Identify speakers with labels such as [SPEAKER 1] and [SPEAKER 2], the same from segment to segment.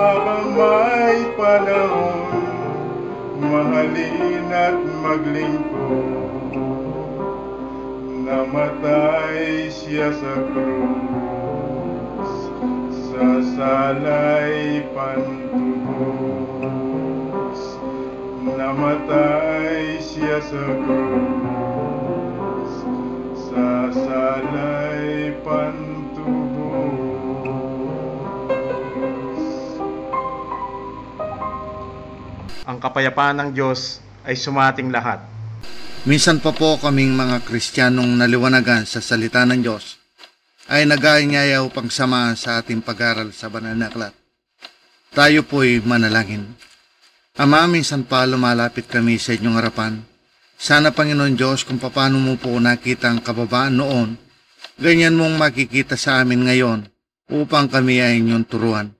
[SPEAKER 1] habang may panahon Mahalin at maglingkod Namatay siya sa krus Sa salay pantubos Namatay siya sa krus Sa salay pantubos
[SPEAKER 2] Ang kapayapaan ng Diyos ay sumating lahat.
[SPEAKER 3] Minsan pa po kaming mga Kristiyanong naliwanagan sa salita ng Diyos ay nag-aanyaya upang samahan sa ating pag-aral sa banal na aklat. Tayo po'y manalangin. Ama, minsan pa lumalapit kami sa inyong harapan. Sana Panginoon Diyos kung paano mo po nakita ang kababaan noon, ganyan mong makikita sa amin ngayon upang kami ay inyong turuan.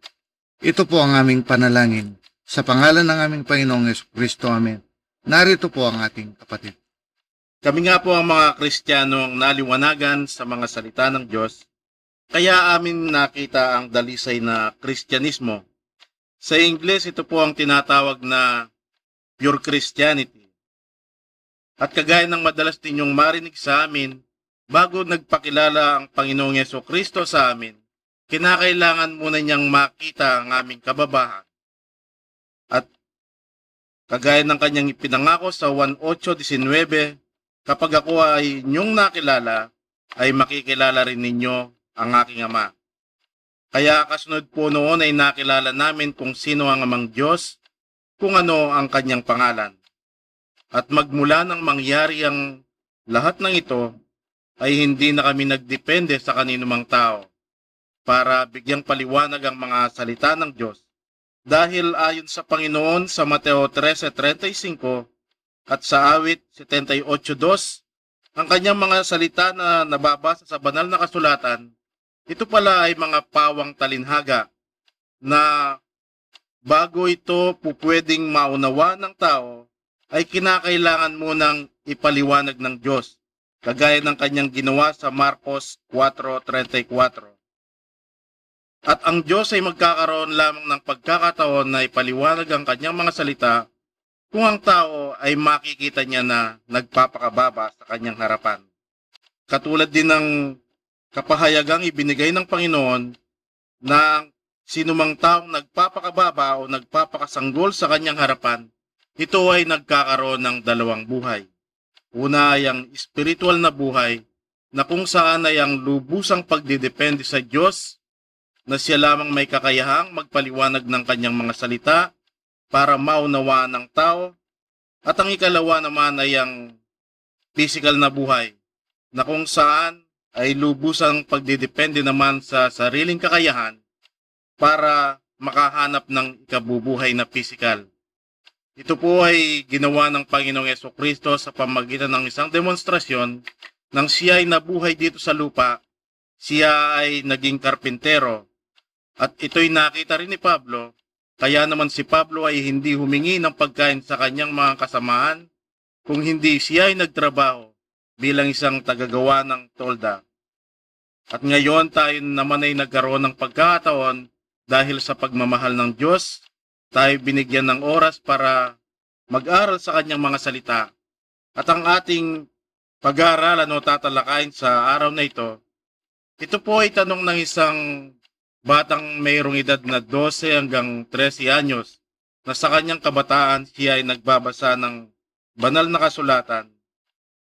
[SPEAKER 3] Ito po ang aming panalangin. Sa pangalan ng aming Panginoong Yesu Kristo, Amen. Narito po ang ating kapatid.
[SPEAKER 4] Kami nga po ang mga Kristiyanong naliwanagan sa mga salita ng Diyos, kaya amin nakita ang dalisay na Kristyanismo. Sa Ingles, ito po ang tinatawag na pure Christianity. At kagaya ng madalas ninyong marinig sa amin, bago nagpakilala ang Panginoong Yeso Kristo sa amin, kinakailangan muna niyang makita ang aming kababahan. Kagaya ng kanyang ipinangako sa 1.8.19, kapag ako ay inyong nakilala, ay makikilala rin ninyo ang aking ama. Kaya kasunod po noon ay nakilala namin kung sino ang amang Diyos, kung ano ang kanyang pangalan. At magmula nang mangyari ang lahat ng ito, ay hindi na kami nagdepende sa kaninumang tao para bigyang paliwanag ang mga salita ng Diyos. Dahil ayon sa Panginoon sa Mateo 13.35 at sa awit 78.2, ang kanyang mga salita na nababasa sa banal na kasulatan ito pala ay mga pawang talinhaga na bago ito pupwedeng maunawa ng tao, ay kinakailangan munang ipaliwanag ng Diyos, kagaya ng kanyang ginawa sa Marcos 4.34. At ang Diyos ay magkakaroon lamang ng pagkakataon na ipaliwanag ang kanyang mga salita kung ang tao ay makikita niya na nagpapakababa sa kanyang harapan. Katulad din ng kapahayagang ibinigay ng Panginoon na sinumang taong nagpapakababa o nagpapakasanggol sa kanyang harapan, ito ay nagkakaroon ng dalawang buhay. Una ay ang spiritual na buhay na kung saan ay ang lubusang pagdidepende sa Diyos na siya lamang may kakayahang magpaliwanag ng kanyang mga salita para maunawaan ng tao at ang ikalawa naman ay ang physical na buhay na kung saan ay lubusang pagdidepende naman sa sariling kakayahan para makahanap ng ikabubuhay na pisikal. Ito po ay ginawa ng Panginoong Yeso Kristo sa pamagitan ng isang demonstrasyon nang siya ay nabuhay dito sa lupa siya ay naging karpintero. At ito'y nakita rin ni Pablo, kaya naman si Pablo ay hindi humingi ng pagkain sa kanyang mga kasamahan, kung hindi siya ay nagtrabaho bilang isang tagagawa ng tolda. At ngayon tayo naman ay nagkaroon ng pagkakataon dahil sa pagmamahal ng Diyos, tayo binigyan ng oras para mag-aral sa kanyang mga salita. At ang ating pag-aaralan o tatalakayin sa araw na ito, ito po ay tanong ng isang batang mayroong edad na 12 hanggang 13 anyos na sa kanyang kabataan siya ay nagbabasa ng banal na kasulatan.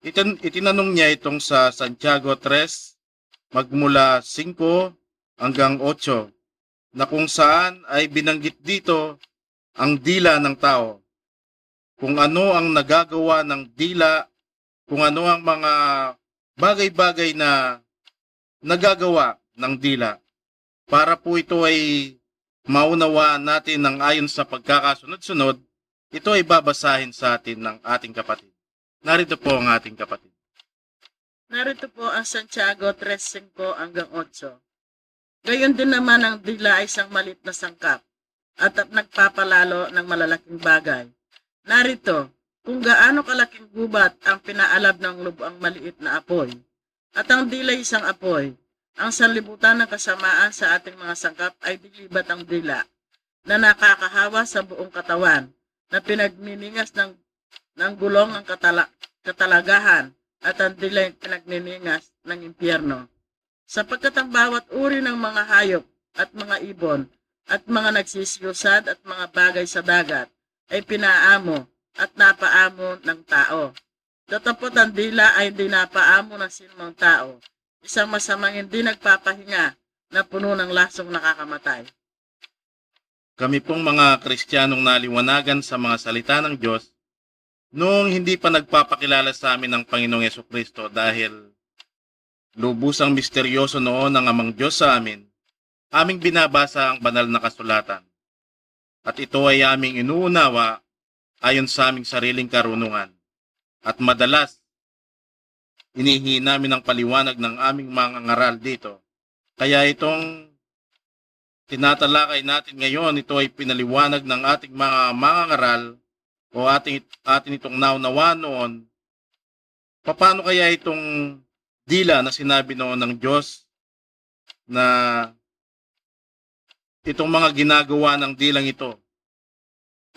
[SPEAKER 4] Itin, itinanong niya itong sa Santiago 3 magmula 5 hanggang 8 na kung saan ay binanggit dito ang dila ng tao. Kung ano ang nagagawa ng dila, kung ano ang mga bagay-bagay na nagagawa ng dila. Para po ito ay maunawaan natin ng ayon sa pagkakasunod-sunod, ito ay babasahin sa atin ng ating kapatid. Narito po ang ating kapatid.
[SPEAKER 5] Narito po ang Santiago 3.5 hanggang 8. Gayon din naman ang dila ay isang malit na sangkap at nagpapalalo ng malalaking bagay. Narito, kung gaano kalaking gubat ang pinaalab ng lubang maliit na apoy. At ang dila isang apoy. Ang sanlibutan ng kasamaan sa ating mga sangkap ay dilibat ang dila na nakakahawa sa buong katawan na pinagniningas ng, ng gulong ng katala, katalagahan at ang dila pinagniningas ng impyerno. Sapagkat ang bawat uri ng mga hayop at mga ibon at mga nagsisiyusad at mga bagay sa dagat ay pinaamo at napaamo ng tao. Datapot ang dila ay hindi napaamo ng sinumang tao. Isang masamang hindi nagpapahinga na puno ng lasong nakakamatay.
[SPEAKER 4] Kami pong mga Kristiyanong naliwanagan sa mga salita ng Diyos noong hindi pa nagpapakilala sa amin ng Panginoong Yeso Kristo dahil lubusang misteryoso noon ang amang Diyos sa amin, aming binabasa ang banal na kasulatan. At ito ay aming inuunawa ayon sa aming sariling karunungan. At madalas, inihingi namin ang paliwanag ng aming mga ngaral dito. Kaya itong tinatalakay natin ngayon, ito ay pinaliwanag ng ating mga mga ngaral o ating, atin itong naunawa noon. Paano kaya itong dila na sinabi noon ng Diyos na itong mga ginagawa ng dilang ito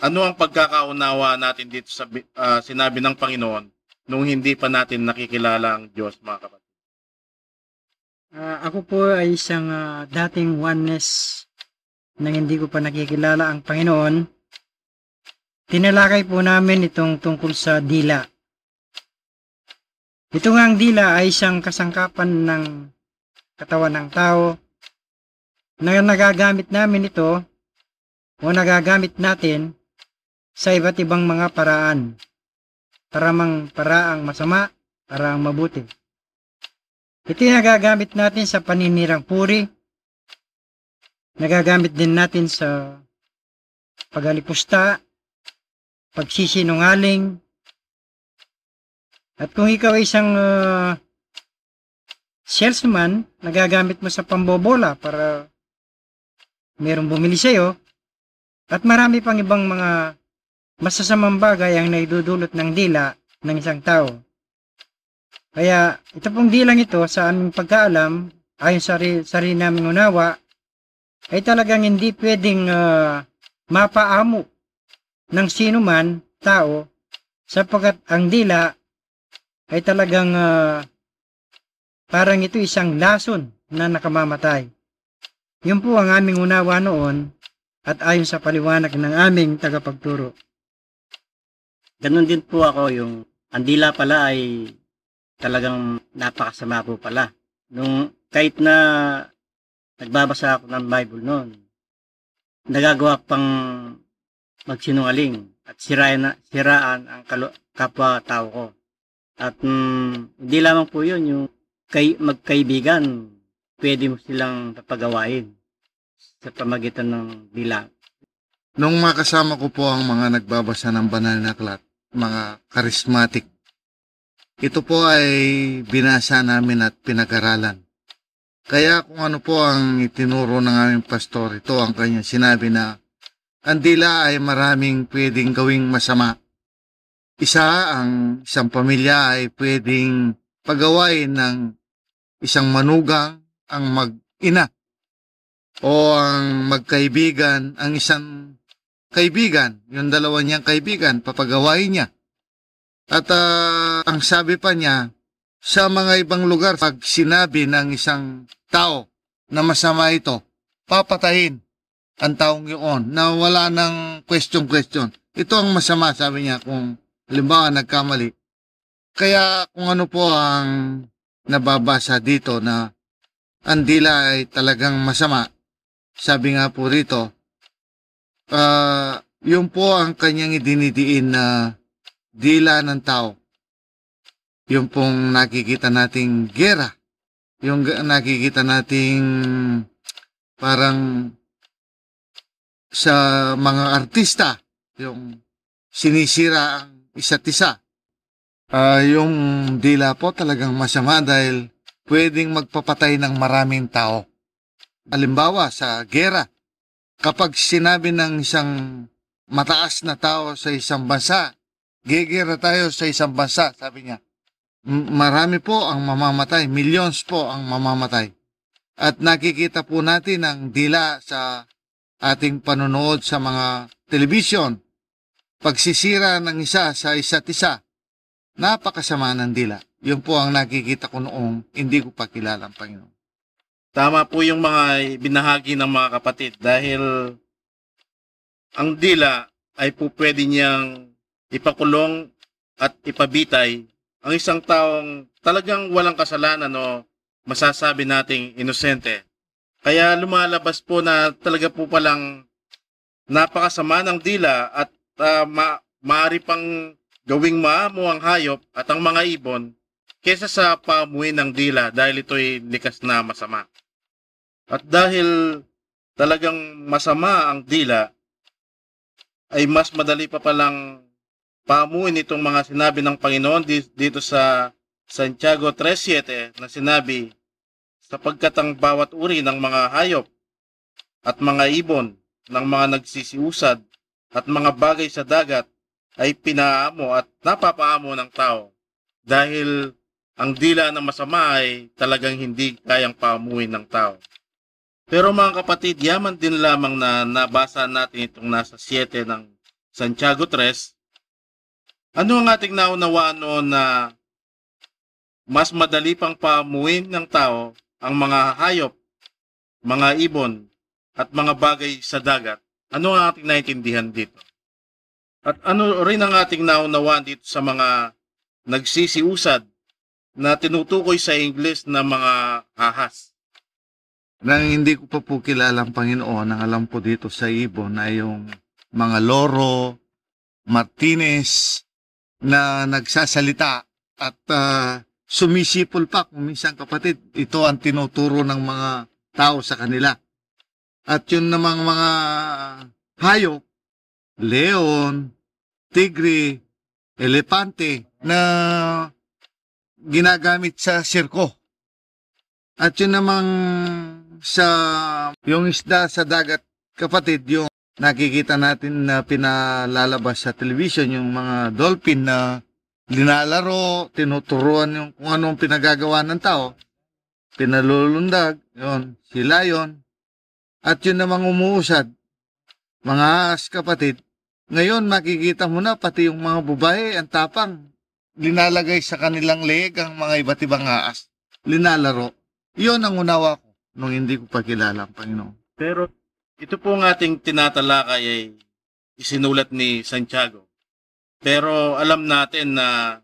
[SPEAKER 4] ano ang pagkakaunawa natin dito sa uh, sinabi ng Panginoon nung hindi pa natin nakikilala ang Diyos, mga kapatid?
[SPEAKER 6] Uh, ako po ay isang uh, dating oneness na hindi ko pa nakikilala ang Panginoon. Tinalakay po namin itong tungkol sa dila. Ito nga ang dila ay isang kasangkapan ng katawan ng tao na nagagamit namin ito o nagagamit natin sa iba't ibang mga paraan. Para mang paraang masama, paraang mabuti. Ito yung nagagamit natin sa paninirang puri. Nagagamit din natin sa pagalipusta, pagsisinungaling. At kung ikaw ay isang uh, salesman, nagagamit mo sa pambobola para merong bumili sa'yo. At marami pang ibang mga masasamang bagay ang naidudulot ng dila ng isang tao. Kaya ito pong dilang ito sa aming pagkaalam, ayon sa sarili naming unawa, ay talagang hindi pwedeng uh, mapaamo ng sino man tao sapagkat ang dila ay talagang uh, parang ito isang lason na nakamamatay. Yun po ang aming unawa noon at ayon sa paliwanag ng aming tagapagturo.
[SPEAKER 7] Ganon din po ako yung andila pala ay talagang napakasama po pala. Nung kahit na nagbabasa ako ng Bible noon, nagagawa pang magsinungaling at siraan, siraan ang kalo, kapwa-tao ko. At mm, hindi lamang po yun, yung kay, magkaibigan, pwede mo silang papagawain sa pamagitan ng dila.
[SPEAKER 3] Nung makasama ko po ang mga nagbabasa ng banal na aklat, mga charismatic. Ito po ay binasa namin at pinag-aralan. Kaya kung ano po ang itinuro ng aming pastor, ito ang kanya sinabi na ang dila ay maraming pwedeng gawing masama. Isa ang isang pamilya ay pwedeng pagawain ng isang manugang ang mag-ina o ang magkaibigan ang isang kaibigan, yung dalawa niyang kaibigan, papagawain niya. At ah, ang sabi pa niya, sa mga ibang lugar, pag sinabi ng isang tao na masama ito, papatayin ang taong yun na wala ng question-question. Ito ang masama, sabi niya, kung halimbawa nagkamali. Kaya kung ano po ang nababasa dito na ang dila ay talagang masama, sabi nga po rito, ah yun po ang kanyang idinidiin na dila ng tao. Yung pong nakikita nating gera. Yung nakikita nating parang sa mga artista, yung sinisira ang isa't isa. Ah, yung dila po talagang masama dahil pwedeng magpapatay ng maraming tao. Halimbawa sa gera, kapag sinabi ng isang mataas na tao sa isang bansa, gegera tayo sa isang bansa, sabi niya. Marami po ang mamamatay, millions po ang mamamatay. At nakikita po natin ang dila sa ating panonood sa mga television. Pagsisira ng isa sa isa't isa, napakasama ng dila. Yun po ang nakikita ko noong hindi ko pa kilala ang Panginoon.
[SPEAKER 4] Tama po yung mga binahagi ng mga kapatid dahil ang dila ay po pwede niyang ipakulong at ipabitay ang isang taong talagang walang kasalanan o masasabi nating inosente. Kaya lumalabas po na talaga po palang napakasama ng dila at ah, ma- maaari pang gawing maamo ang hayop at ang mga ibon kesa sa pamuhin ng dila dahil ito'y likas na masama. At dahil talagang masama ang dila, ay mas madali pa palang pamuin itong mga sinabi ng Panginoon di- dito sa Santiago 3.7 na sinabi, sapagkat ang bawat uri ng mga hayop at mga ibon ng mga nagsisiusad at mga bagay sa dagat ay pinaamo at napapaamo ng tao dahil ang dila ng masama ay talagang hindi kayang pamuin ng tao. Pero mga kapatid, yaman din lamang na nabasa natin itong nasa 7 ng Santiago 3. Ano ang ating naunawaan noon na mas madali pang pamuin ng tao ang mga hayop, mga ibon, at mga bagay sa dagat? Ano ang ating naintindihan dito? At ano rin ang ating naunawaan dito sa mga nagsisiusad na tinutukoy sa Ingles na mga ahas?
[SPEAKER 3] Nang hindi ko pa po kilala ang Panginoon, ang alam po dito sa ibon ay yung mga loro, Martinez, na nagsasalita at ah, sumisipol pa kung minsan kapatid. Ito ang tinuturo ng mga tao sa kanila. At yun namang mga hayop, leon, tigre, elepante, na ginagamit sa sirko. At yun namang sa yung isda sa dagat, kapatid, yung nakikita natin na pinalalabas sa television, yung mga dolphin na linalaro, tinuturuan yung kung anong pinagagawa ng tao, pinalulundag, yon sila yon At yun namang umuusad, mga as kapatid, ngayon makikita mo na pati yung mga babae, ang tapang, linalagay sa kanilang leeg ang mga iba't ibang aas. Linalaro. Iyon ang unawa ko nung hindi ko pa kilala ang Panginoon.
[SPEAKER 4] Pero ito po ang ating tinatalakay ay isinulat ni Santiago. Pero alam natin na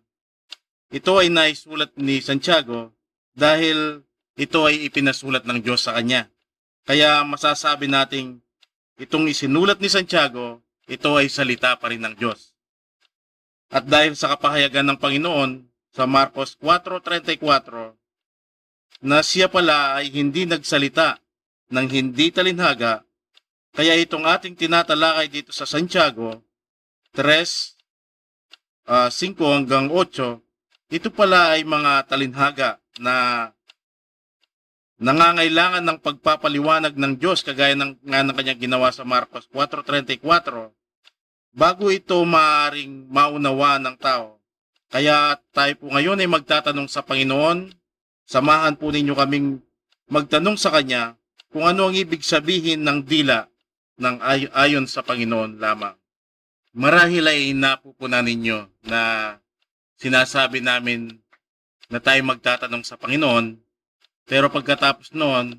[SPEAKER 4] ito ay naisulat ni Santiago dahil ito ay ipinasulat ng Diyos sa kanya. Kaya masasabi nating itong isinulat ni Santiago, ito ay salita pa rin ng Diyos. At dahil sa kapahayagan ng Panginoon sa Marcos 4.34 na siya pala ay hindi nagsalita ng hindi talinhaga, kaya itong ating tinatalakay dito sa Santiago 3, ah, 5 hanggang 8, ito pala ay mga talinhaga na nangangailangan ng pagpapaliwanag ng Diyos kagaya ng nga ng kanyang ginawa sa Marcos 4.34 bago ito maaring maunawa ng tao. Kaya tayo po ngayon ay magtatanong sa Panginoon, samahan po ninyo kaming magtanong sa Kanya kung ano ang ibig sabihin ng dila ng ay- ayon sa Panginoon lamang. Marahil ay napupunan ninyo na sinasabi namin na tayo magtatanong sa Panginoon, pero pagkatapos noon,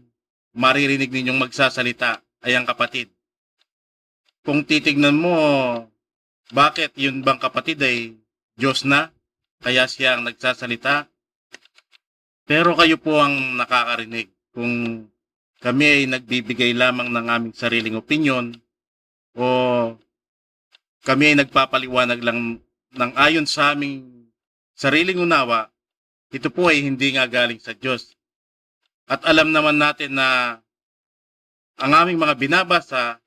[SPEAKER 4] maririnig ninyong magsasalita ay ang kapatid. Kung titignan mo, bakit yun bang kapatid ay Diyos na, kaya siya ang nagsasalita? Pero kayo po ang nakakarinig kung kami ay nagbibigay lamang ng aming sariling opinion o kami ay nagpapaliwanag lang ng ayon sa aming sariling unawa, ito po ay hindi nga galing sa Diyos. At alam naman natin na ang aming mga binabasa,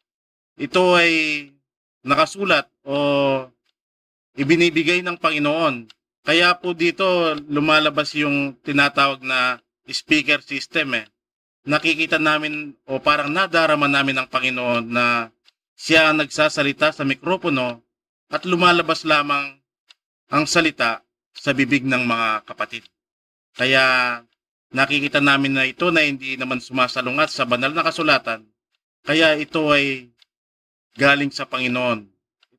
[SPEAKER 4] ito ay nakasulat o ibinibigay ng Panginoon. Kaya po dito lumalabas yung tinatawag na speaker system eh. Nakikita namin o parang nadarama namin ng Panginoon na siya ang nagsasalita sa mikropono at lumalabas lamang ang salita sa bibig ng mga kapatid. Kaya nakikita namin na ito na hindi naman sumasalungat sa banal na kasulatan. Kaya ito ay galing sa Panginoon.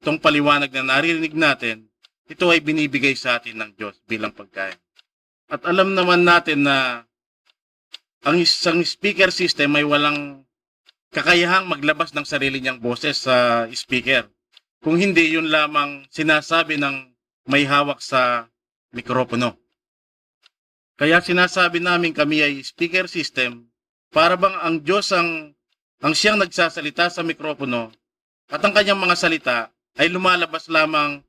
[SPEAKER 4] Itong paliwanag na naririnig natin, ito ay binibigay sa atin ng Diyos bilang pagkain. At alam naman natin na ang isang speaker system ay walang kakayahang maglabas ng sarili niyang boses sa speaker. Kung hindi, yun lamang sinasabi ng may hawak sa mikropono. Kaya sinasabi namin kami ay speaker system para bang ang Diyos ang, ang siyang nagsasalita sa mikropono at ang kanyang mga salita ay lumalabas lamang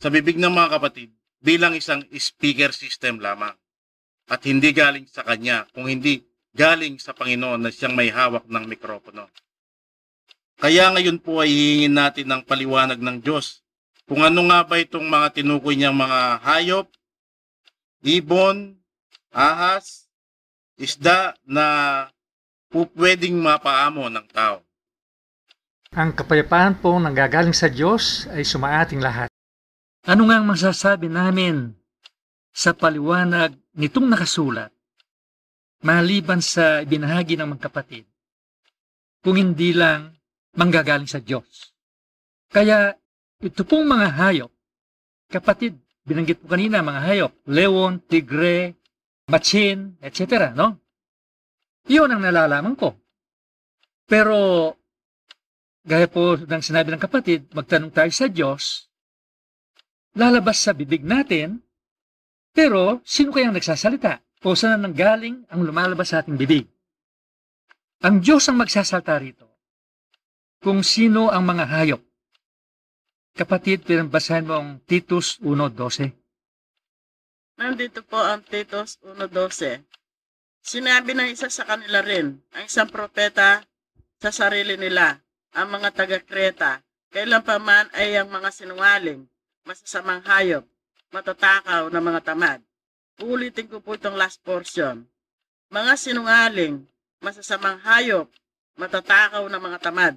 [SPEAKER 4] sa bibig ng mga kapatid bilang isang speaker system lamang. At hindi galing sa kanya, kung hindi galing sa Panginoon na siyang may hawak ng mikropono. Kaya ngayon po ay hihingin natin ng paliwanag ng Diyos kung ano nga ba itong mga tinukoy niyang mga hayop, ibon, ahas, isda na pwedeng mapaamo ng tao.
[SPEAKER 8] Ang kapayapaan po nanggagaling sa Diyos ay sumaating lahat.
[SPEAKER 9] Ano nga ang masasabi namin sa paliwanag nitong nakasulat maliban sa binahagi ng mga kapatid kung hindi lang manggagaling sa Diyos. Kaya ito pong mga hayop, kapatid, binanggit po kanina mga hayop, leon, tigre, machin, etc. No? Iyon ang nalalaman ko. Pero, gaya po ng sinabi ng kapatid, magtanong tayo sa Diyos, lalabas sa bibig natin, pero sino kayang nagsasalita? O saan nanggaling ang lumalabas sa ating bibig? Ang Diyos ang magsasalta rito. Kung sino ang mga hayop. Kapatid, pinambasahin mo ang Titus 1.12.
[SPEAKER 5] Nandito po ang Titos 1.12. Sinabi ng isa sa kanila rin, ang isang propeta sa sarili nila, ang mga taga-Kreta, kailan pa man ay ang mga sinungaling, masasamang hayop, matatakaw na mga tamad. Uulitin ko po itong last portion. Mga sinungaling, masasamang hayop, matatakaw na mga tamad.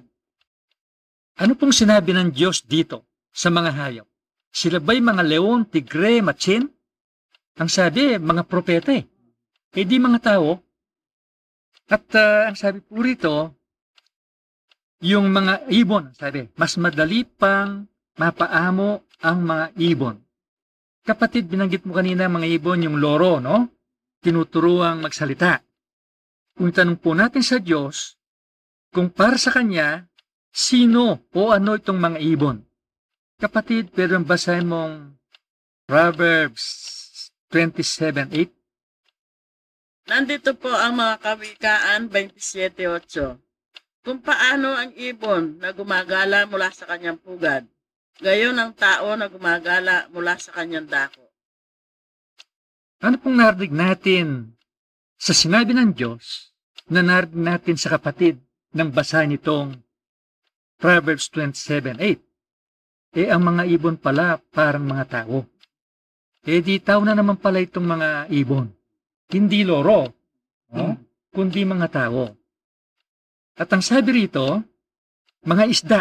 [SPEAKER 9] Ano pong sinabi ng Diyos dito sa mga hayop? Sila ba'y mga leon, tigre, machin? Ang sabi, mga propeta eh. Eh di mga tao. At ah, ang sabi po rito, yung mga ibon, sabi, mas madali pang mapaamo ang mga ibon. Kapatid, binanggit mo kanina mga ibon, yung loro, no? Tinuturuang magsalita. Kung tanong po natin sa Diyos, kung para sa Kanya, sino o ano itong mga ibon? Kapatid, pero basahin mong Proverbs 27.8.
[SPEAKER 5] Nandito po ang mga kawikaan 27.8. Kung paano ang ibon na gumagala mula sa kanyang pugad, gayon ang tao na gumagala mula sa kanyang dako.
[SPEAKER 9] Ano pong narinig natin sa sinabi ng Diyos na narinig natin sa kapatid ng basahin nitong Proverbs 27.8? Eh, ang mga ibon pala parang mga tao. Eh, di tao na naman pala itong mga ibon. Hindi loro. No? kundi mga tao. At ang sabi rito, mga isda.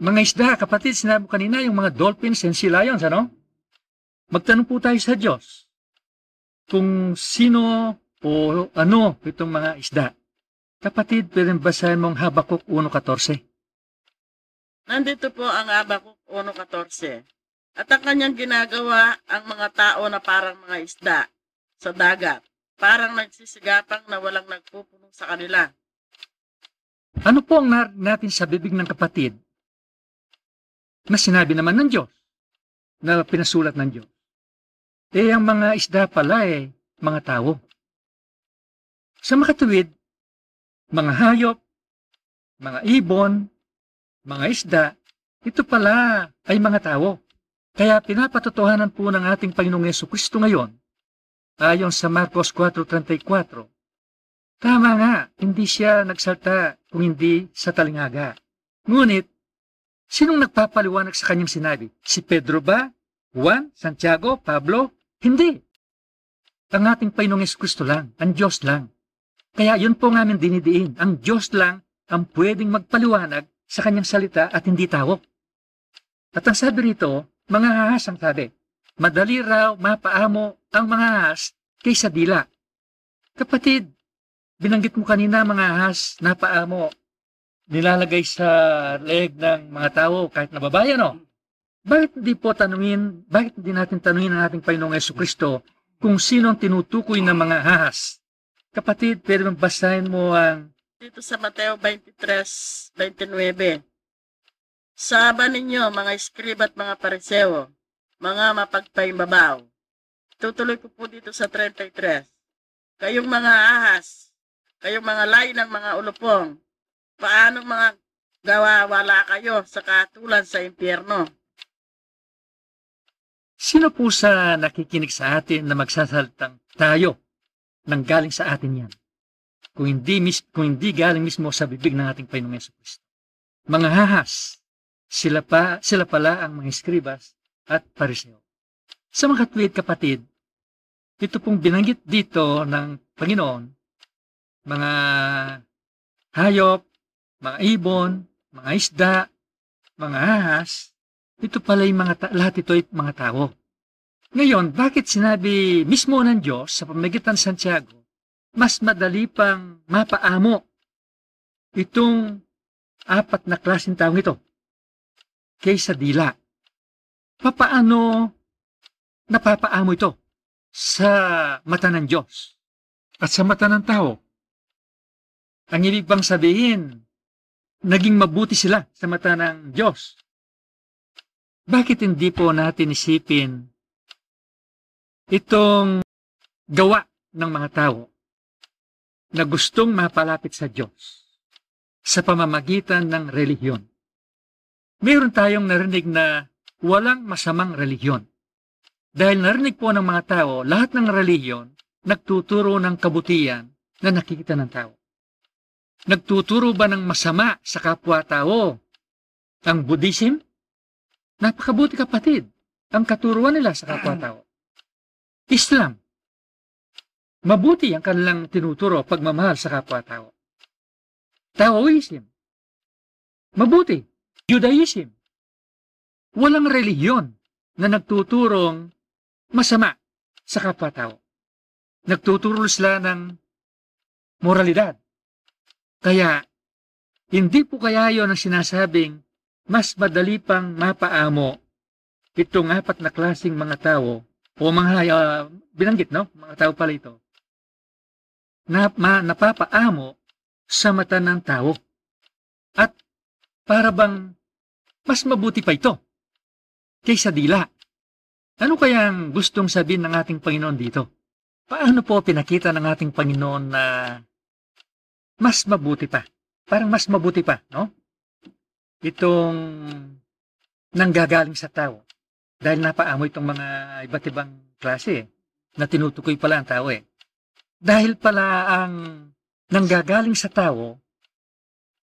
[SPEAKER 9] Mga isda, kapatid, sinabi ko kanina, yung mga dolphins and sea lions, ano? Magtanong po tayo sa Diyos kung sino o ano itong mga isda. Kapatid, pwede basahin mong Habakuk 1.14.
[SPEAKER 5] Nandito po ang Abakuk 1.14. At ang kanyang ginagawa ang mga tao na parang mga isda sa dagat. Parang nagsisigapang na walang nagpupuno sa kanila.
[SPEAKER 9] Ano po ang natin sa bibig ng kapatid na sinabi naman ng Diyos, na pinasulat ng Diyos? Eh, ang mga isda pala eh, mga tao. Sa makatuwid, mga hayop, mga ibon, mga isda, ito pala ay mga tao. Kaya pinapatotohanan po ng ating Panginoong Yeso Kristo ngayon, ayon sa Marcos 4.34, Tama nga, hindi siya nagsalta kung hindi sa talingaga. Ngunit, sinong nagpapaliwanag sa kanyang sinabi? Si Pedro ba? Juan? Santiago? Pablo? Hindi. Ang ating Panginoong Kristo lang, ang Diyos lang. Kaya yun po namin dinidiin, ang Diyos lang ang pwedeng magpaliwanag sa kanyang salita at hindi tao. At ang sabi rito, mga hahas ang sabi, madali raw mapaamo ang mga hahas kaysa dila. Kapatid, binanggit mo kanina mga ahas na paa mo nilalagay sa leg ng mga tao kahit na babae, no? Bakit hindi po tanungin, bakit hindi natin tanungin ang ating Panginoong Yeso Kristo kung sino ang tinutukoy ng mga ahas? Kapatid, pwede bang basahin mo ang
[SPEAKER 5] Dito sa Mateo 23.29. Saba ninyo, mga iskriba at mga pariseo, mga mapagpaimbabaw. Tutuloy ko po dito sa 33. Kayong mga ahas, kayong mga lain ng mga ulupong, paanong mga gawa wala kayo sa katulan sa impyerno?
[SPEAKER 9] sino po sa nakikinig sa atin na magsasalitang tayo nang galing sa atin yan? Kung hindi, mis, kung hindi galing mismo sa bibig ng ating Panginoong Yeso Kristo. Mga hahas, sila, pa, sila pala ang mga eskribas at pariseo. Sa mga katwid kapatid, ito pong binanggit dito ng Panginoon, mga hayop, mga ibon, mga isda, mga ahas, ito pala yung mga ta- lahat ito ay mga tao. Ngayon, bakit sinabi mismo ng Diyos sa pamagitan Santiago, mas madali pang mapaamo itong apat na klaseng taong ito kaysa dila. Papaano napapaamo ito sa mata ng Diyos at sa mata ng tao? Ang ibig bang sabihin, naging mabuti sila sa mata ng Diyos. Bakit hindi po natin isipin itong gawa ng mga tao na gustong mapalapit sa Diyos sa pamamagitan ng relihiyon? Mayroon tayong narinig na walang masamang relihiyon. Dahil narinig po ng mga tao, lahat ng relihiyon nagtuturo ng kabutihan na nakikita ng tao. Nagtuturo ba ng masama sa kapwa-tao? Ang Buddhism? Napakabuti kapatid. Ang katuruan nila sa kapwa-tao. Islam. Mabuti ang kanilang tinuturo pagmamahal sa kapwa-tao. Taoism. Mabuti. Judaism. Walang relihiyon na nagtuturong masama sa kapwa-tao. Nagtuturo sila ng moralidad. Kaya, hindi po kaya yon ang sinasabing mas madali pang mapaamo itong apat na klasing mga tao o mga uh, binanggit, no? Mga tao pala ito. Na, ma, napapaamo sa mata ng tao. At para bang mas mabuti pa ito kaysa dila. Ano kaya ang gustong sabihin ng ating Panginoon dito? Paano po pinakita ng ating Panginoon na mas mabuti pa. Parang mas mabuti pa, no? Itong nanggagaling sa tao. Dahil napaamo itong mga iba't ibang klase na tinutukoy pala ang tao eh. Dahil pala ang nanggagaling sa tao,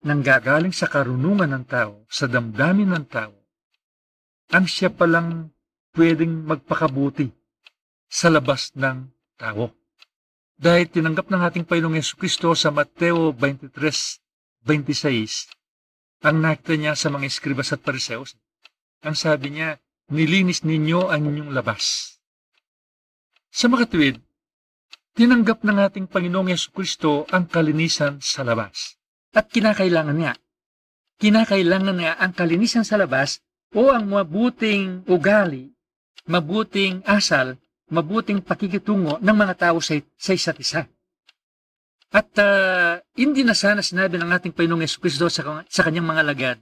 [SPEAKER 9] nanggagaling sa karunungan ng tao, sa damdamin ng tao, ang siya palang pwedeng magpakabuti sa labas ng tao. Dahil tinanggap ng ating Panginoong Yesu Kristo sa Mateo 23:26 ang nakita niya sa mga eskribas at pariseos. Ang sabi niya, nilinis ninyo ang inyong labas. Sa makatuwid, tinanggap ng ating Panginoong Yesu Kristo ang kalinisan sa labas. At kinakailangan niya. Kinakailangan niya ang kalinisan sa labas o ang mabuting ugali, mabuting asal, mabuting pakikitungo ng mga tao sa, sa isa't isa. At uh, hindi na sana sinabi ng ating Panginoong Yesu sa, sa kanyang mga lagad,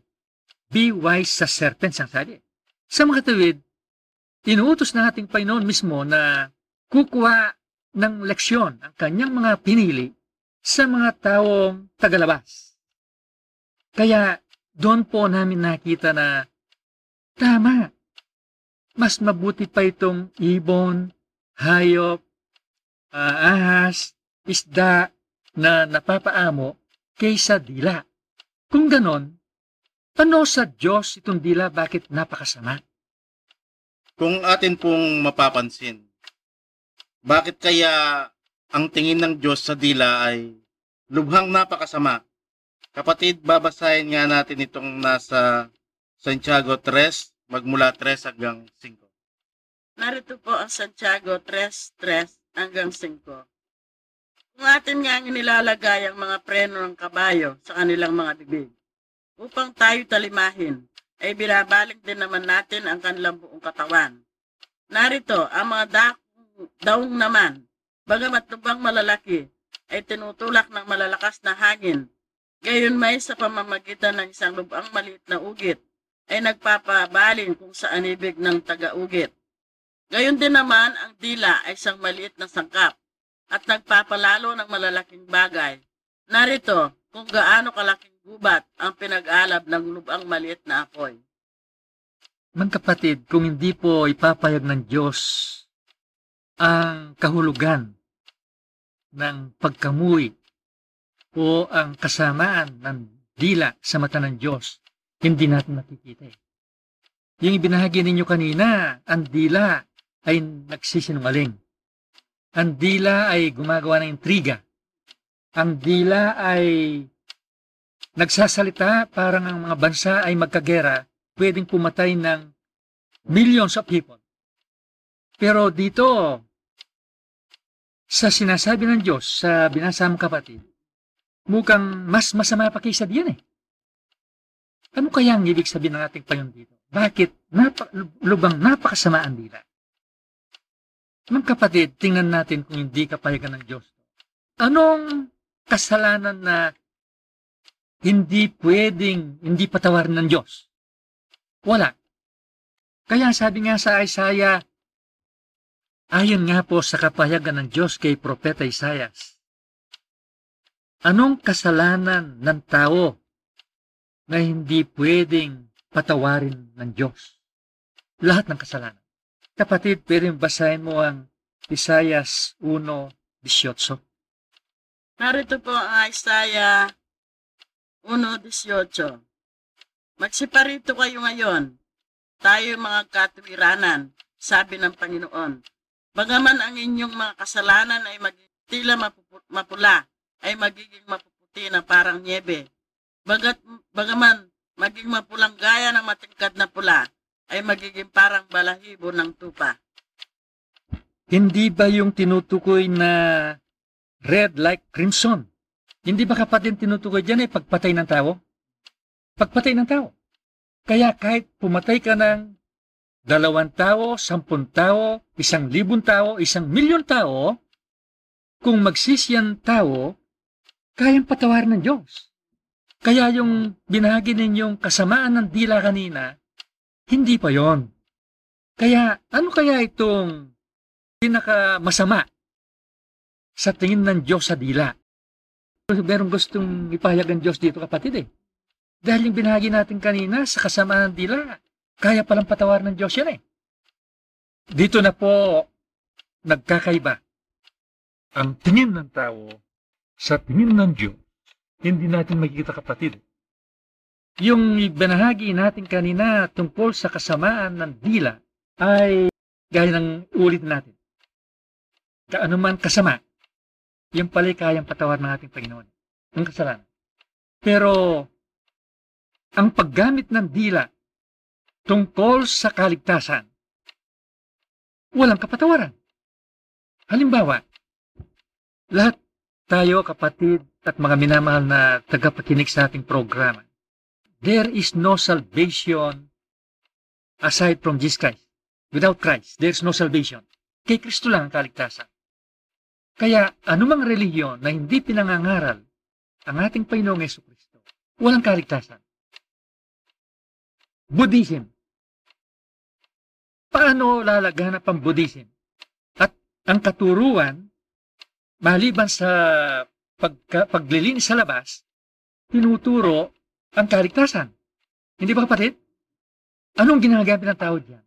[SPEAKER 9] be wise sa serpents ang sabi. Sa mga tawid, inuutos ng ating Panginoon mismo na kukuha ng leksyon ang kanyang mga pinili sa mga taong tagalabas. Kaya doon po namin nakita na tama, mas mabuti pa itong ibon, hayop, uh, ahas, isda na napapaamo kaysa dila. Kung ganon, ano sa Diyos itong dila bakit napakasama?
[SPEAKER 4] Kung atin pong mapapansin, bakit kaya ang tingin ng Diyos sa dila ay lubhang napakasama? Kapatid, babasahin nga natin itong nasa Santiago 3, magmula 3 hanggang 5.
[SPEAKER 5] Narito po ang Santiago 3.3 hanggang 5. Kung atin nga nilalagay ang mga preno ng kabayo sa kanilang mga bibig, upang tayo talimahin, ay binabalik din naman natin ang kanilang buong katawan. Narito, ang mga da- daong naman, bagamat lubang malalaki, ay tinutulak ng malalakas na hangin. Gayon may sa pamamagitan ng isang lubang maliit na ugit, ay nagpapabalin kung saan ibig ng taga-ugit. Gayon din naman, ang dila ay isang maliit na sangkap at nagpapalalo ng malalaking bagay. Narito kung gaano kalaking gubat ang pinag-alab ng lubang maliit na apoy.
[SPEAKER 9] Mga kapatid, kung hindi po ipapayag ng Diyos ang kahulugan ng pagkamuhi o ang kasamaan ng dila sa mata ng Diyos, hindi natin makikita eh. Yung ibinahagi ninyo kanina, ang dila ay nagsisinungaling. Ang dila ay gumagawa ng intriga. Ang dila ay nagsasalita parang ang mga bansa ay magkagera, pwedeng pumatay ng millions of people. Pero dito, sa sinasabi ng Diyos sa binasam kapatid, mukhang mas masama pa kaysa diyan eh. Ano kaya ang ibig sabihin ng ating Panginoon dito? Bakit napa, lubang napakasama ang dila? Mga kapatid, tingnan natin kung hindi kapayagan ng Diyos. Anong kasalanan na hindi pwedeng, hindi patawarin ng Diyos? Wala. Kaya sabi nga sa Isaiah, ayon nga po sa kapayagan ng Diyos kay Propeta Isaias, anong kasalanan ng tao na hindi pwedeng patawarin ng Diyos? Lahat ng kasalanan. Kapatid, pwede basahin mo ang Isaias 1.18.
[SPEAKER 5] Narito po ang Isaiah 1.18. Magsiparito kayo ngayon, tayo mga katuwiranan, sabi ng Panginoon. Bagaman ang inyong mga kasalanan ay magiging tila mapupu- mapula, ay magiging mapuputi na parang niebe. Bagat, bagaman maging mapulang gaya ng matingkad na pula, ay magiging parang balahibo ng tupa.
[SPEAKER 9] Hindi ba yung tinutukoy na red like crimson? Hindi ba kapatid tinutukoy dyan ay pagpatay ng tao? Pagpatay ng tao. Kaya kahit pumatay ka ng dalawang tao, sampung tao, isang libong tao, isang milyon tao, kung magsisiyan tao, kayang patawarin ng Diyos. Kaya yung binahagi ninyong kasamaan ng dila kanina, hindi pa yon. Kaya ano kaya itong pinakamasama sa tingin ng Diyos sa dila? Meron gustong ipahayag ng Diyos dito kapatid eh. Dahil yung binahagi natin kanina sa kasamaan ng dila, kaya palang patawar ng Diyos yan eh. Dito na po nagkakaiba ang tingin ng tao sa tingin ng Diyos. Hindi natin makikita kapatid. Yung ibinahagi natin kanina tungkol sa kasamaan ng dila ay gaya ng ulit natin. Kaano man kasama, yung pala'y kayang patawar ng ating Panginoon. Ang kasalanan. Pero, ang paggamit ng dila tungkol sa kaligtasan, walang kapatawaran. Halimbawa, lahat tayo kapatid at mga minamahal na tagapakinig sa ating programa, there is no salvation aside from Jesus Christ. Without Christ, there is no salvation. Kay Kristo lang ang kaligtasan. Kaya anumang reliyon na hindi pinangangaral ang ating Panginoong Yeso Kristo, walang kaligtasan. Buddhism. Paano lalaganap ang Buddhism? At ang katuruan, maliban sa pagka, paglilinis sa labas, tinuturo ang kaligtasan. Hindi ba kapatid? Anong ginagamit ng tao diyan?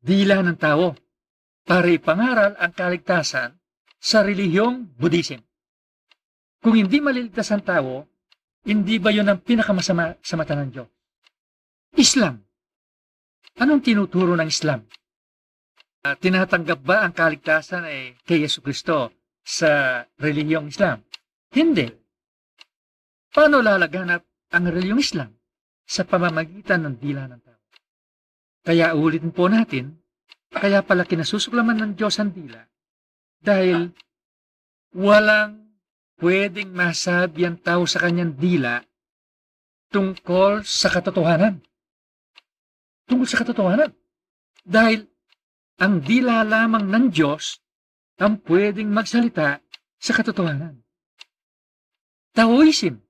[SPEAKER 9] Dila ng tao para ipangaral ang kaligtasan sa relihiyong Buddhism. Kung hindi maliligtas ang tao, hindi ba yun ang pinakamasama sa mata ng Diyos? Islam. Anong tinuturo ng Islam? Uh, tinatanggap ba ang kaligtasan ay kay Yesu Kristo sa relihiyong Islam? Hindi. Paano lalaganap ang relihiyong Islam? Sa pamamagitan ng dila ng tao. Kaya ulitin po natin, kaya pala kinasusuklaman ng Diyos ang dila dahil walang pwedeng masabi ang tao sa kanyang dila tungkol sa katotohanan. Tungkol sa katotohanan. Dahil ang dila lamang ng Diyos ang pwedeng magsalita sa katotohanan. Taoism.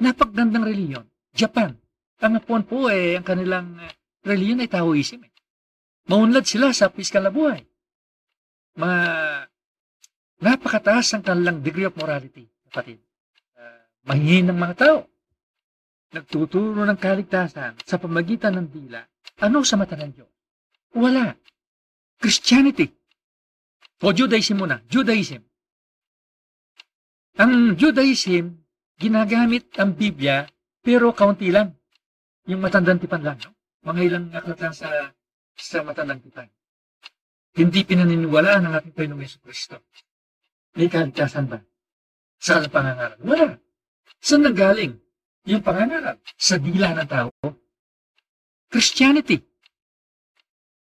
[SPEAKER 9] Napagandang reliyon. Japan. Ang Hapon po eh, ang kanilang reliyon ay Taoism. Eh. Maunlad sila sa piskal na buhay ma napakataas ang kanilang degree of morality, kapatid. Uh, mahihin ng mga tao. Nagtuturo ng kaligtasan sa pamagitan ng dila. Ano sa mata ng Diyos? Wala. Christianity. O Judaism muna. Judaism. Ang Judaism, ginagamit ang Biblia, pero kaunti lang. Yung matandang tipan lang. No? Mga ilang aklat sa, sa matandang tipan. Hindi pinaniniwalaan ng ating Panginoong Yeso Kristo. May kaligtasan ba? Saan ang pangangaral? Wala. Saan nanggaling? Yung pangangaral? Sa dila ng tao? Christianity.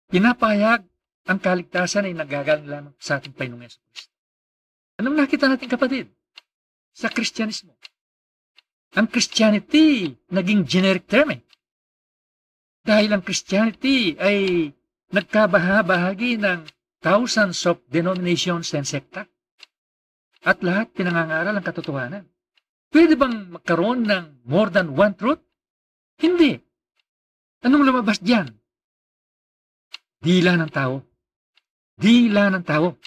[SPEAKER 9] Pinapahayag ang kaligtasan ay nagagaling lamang sa ating Panginoong Yeso Kristo. Anong nakita natin kapatid? Sa Kristyanismo. Ang Christianity naging generic term eh. Dahil ang Christianity ay nagkabahabahagi ng thousands of denominations and sekta. At lahat pinangangaral ang katotohanan. Pwede bang magkaroon ng more than one truth? Hindi. Anong lumabas diyan? Dila ng tao. Dila ng tao.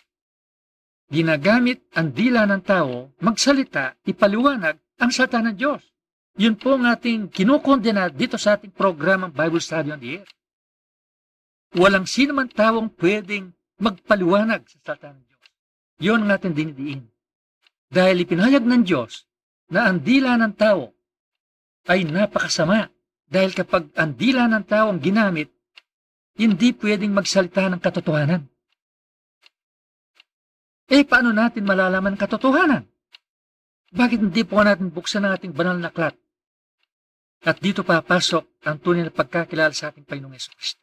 [SPEAKER 9] Ginagamit ang dila ng tao magsalita, ipaliwanag ang salita ng Diyos. Yun po ang ating kinukondena dito sa ating programang Bible Study on the Air. Walang sino man tawang pwedeng magpaliwanag sa salita ng Diyos. Yun ang ating dinidiin. Dahil ipinahayag ng Diyos na ang dila ng tao ay napakasama. Dahil kapag ang dila ng tao ang ginamit, hindi pwedeng magsalita ng katotohanan. Eh, paano natin malalaman katotohanan? Bakit hindi po natin buksan ang ating banal na aklat? At dito papasok ang tunay na pagkakilala sa ating Panginoong Yeso Kristo.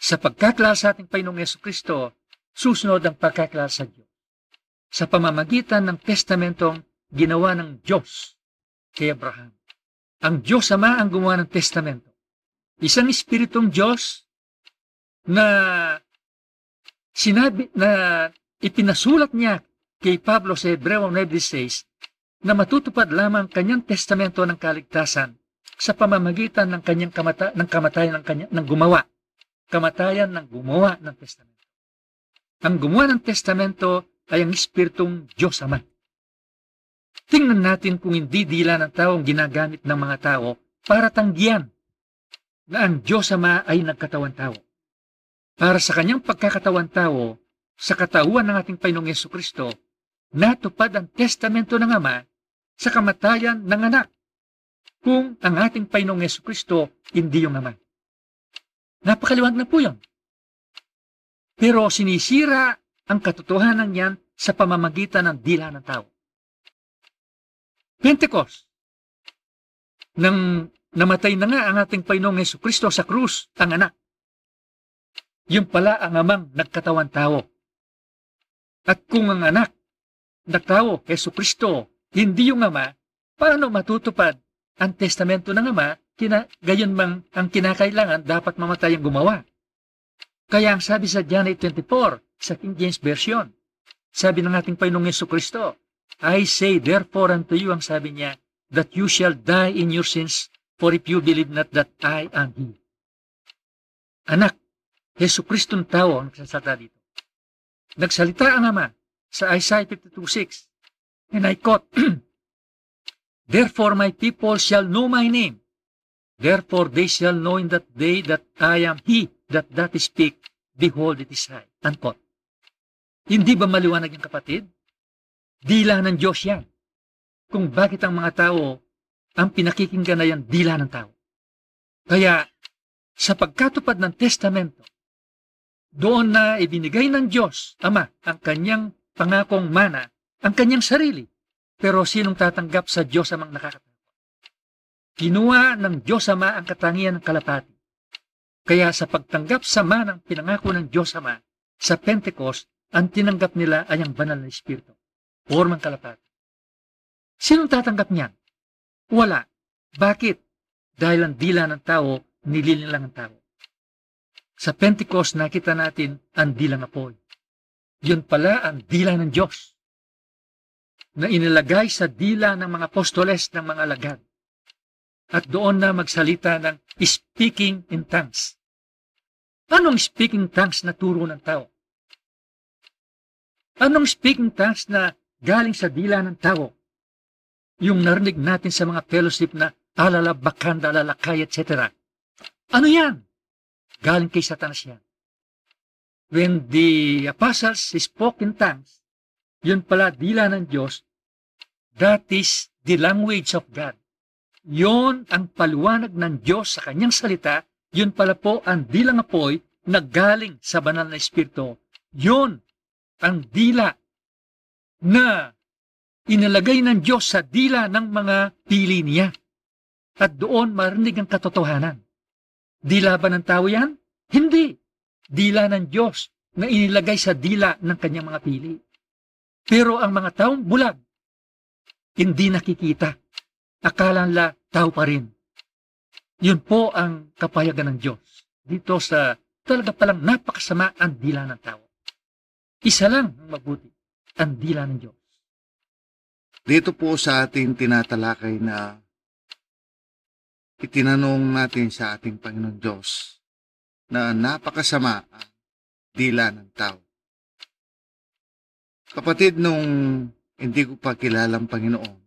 [SPEAKER 9] Sa pagkakilala sa ating Panginoong Yeso Kristo, susunod ang pagkakilala sa Diyos. Sa pamamagitan ng testamentong ginawa ng Diyos kay Abraham. Ang Diyos Ama ang gumawa ng testamento. Isang espiritong Diyos na sinabi na ipinasulat niya kay Pablo sa Hebreo 9.16 na matutupad lamang kanyang testamento ng kaligtasan sa pamamagitan ng kanyang kamata, ng kamatayan ng, kanya, ng gumawa kamatayan ng gumawa ng testamento. Ang gumawa ng testamento ay ang Espiritong Diyos Ama. Tingnan natin kung hindi dila ng tao ang ginagamit ng mga tao para tanggihan na ang Diyos Ama ay nagkatawan tao. Para sa kanyang pagkakatawan tao, sa katauhan ng ating Panginoong Yeso Kristo, natupad ang testamento ng Ama sa kamatayan ng anak kung ang ating Panginoong Yeso Kristo hindi yung Ama. Napakaliwag na po yan. Pero sinisira ang katotohanan niyan sa pamamagitan ng dila ng tao. Pentecost. Nang namatay na nga ang ating Panginoong Yesu Kristo sa krus, ang anak. Yung pala ang amang nagkatawan tao. At kung ang anak, nagtao, Yesu Kristo, hindi yung ama, paano matutupad ang testamento ng ama, kina, gayon mang ang kinakailangan dapat mamatay ang gumawa. Kaya ang sabi sa John 8.24, sa King James Version, sabi ng ating Panginoong Yesu Kristo, I say therefore unto you, ang sabi niya, that you shall die in your sins, for if you believe not that I am He. Anak, Yesu Kristo ng tao ang nagsasalita dito. Nagsalita ang Ama sa Isaiah 52.6, and I quote, Therefore my people shall know my name. Therefore they shall know in that day that I am He that doth speak. Behold, it is I. Unquote. Hindi ba maliwanag yung kapatid? Dila ng Diyos yan. Kung bakit ang mga tao ang pinakikinggan na yan dila ng tao. Kaya, sa pagkatupad ng testamento, doon na ibinigay ng Diyos, Ama, ang kanyang pangakong mana, ang kanyang sarili. Pero sinong tatanggap sa Diyos amang nakakatakot? Kinuha ng Diyos Ama ang katangian ng kalapati. Kaya sa pagtanggap sa manang pinangako ng Diyos Ama, sa Pentecost, ang tinanggap nila ay ang banal na Espiritu, formang kalapati. Sinong tatanggap niyan? Wala. Bakit? Dahil ang dila ng tao, nililin lang ang tao. Sa Pentecost, nakita natin ang dilang apoy. Yun pala ang dila ng Diyos na inilagay sa dila ng mga apostoles ng mga alagad. At doon na magsalita ng speaking in tongues. Anong speaking tongues na turo ng tao? Anong speaking tongues na galing sa dila ng tao? Yung narinig natin sa mga fellowship na alala, bakanda, alalakay, etc. Ano yan? Galing kay Satanas yan. When the apostles spoke in tongues, yun pala dila ng Diyos, that is the language of God. Yun ang paliwanag ng Diyos sa kanyang salita, yun pala po ang dilang apoy na galing sa banal na Espiritu. Yun ang dila na inalagay ng Diyos sa dila ng mga pili niya. At doon marinig ang katotohanan. Dila ba ng tao yan? Hindi. Dila ng Diyos na inilagay sa dila ng kanyang mga pili. Pero ang mga taong bulag, hindi nakikita. Akala nila tao pa rin. Yun po ang kapayagan ng Diyos. Dito sa talaga palang napakasama ang dila ng tao. Isa lang ang mabuti, ang dila ng Diyos.
[SPEAKER 3] Dito po sa ating tinatalakay na itinanong natin sa ating Panginoon Diyos na napakasama ang dila ng tao. Kapatid, nung hindi ko pa kilala ang Panginoon,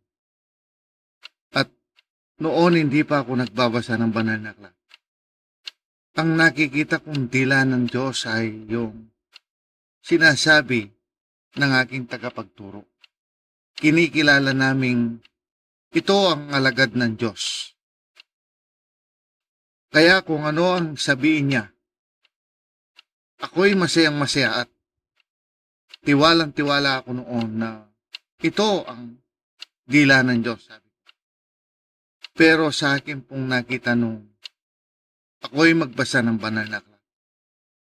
[SPEAKER 3] at noon hindi pa ako nagbabasa ng banal na aklat, ang nakikita kong dila ng Diyos ay yung sinasabi ng aking tagapagturo. Kinikilala naming ito ang alagad ng Diyos. Kaya kung ano ang sabihin niya, ako'y masayang masaya at tiwalang tiwala ako noon na ito ang dila ng Diyos. Sabi. Pero sa akin pong nakita nung ako'y magbasa ng banal na aklat.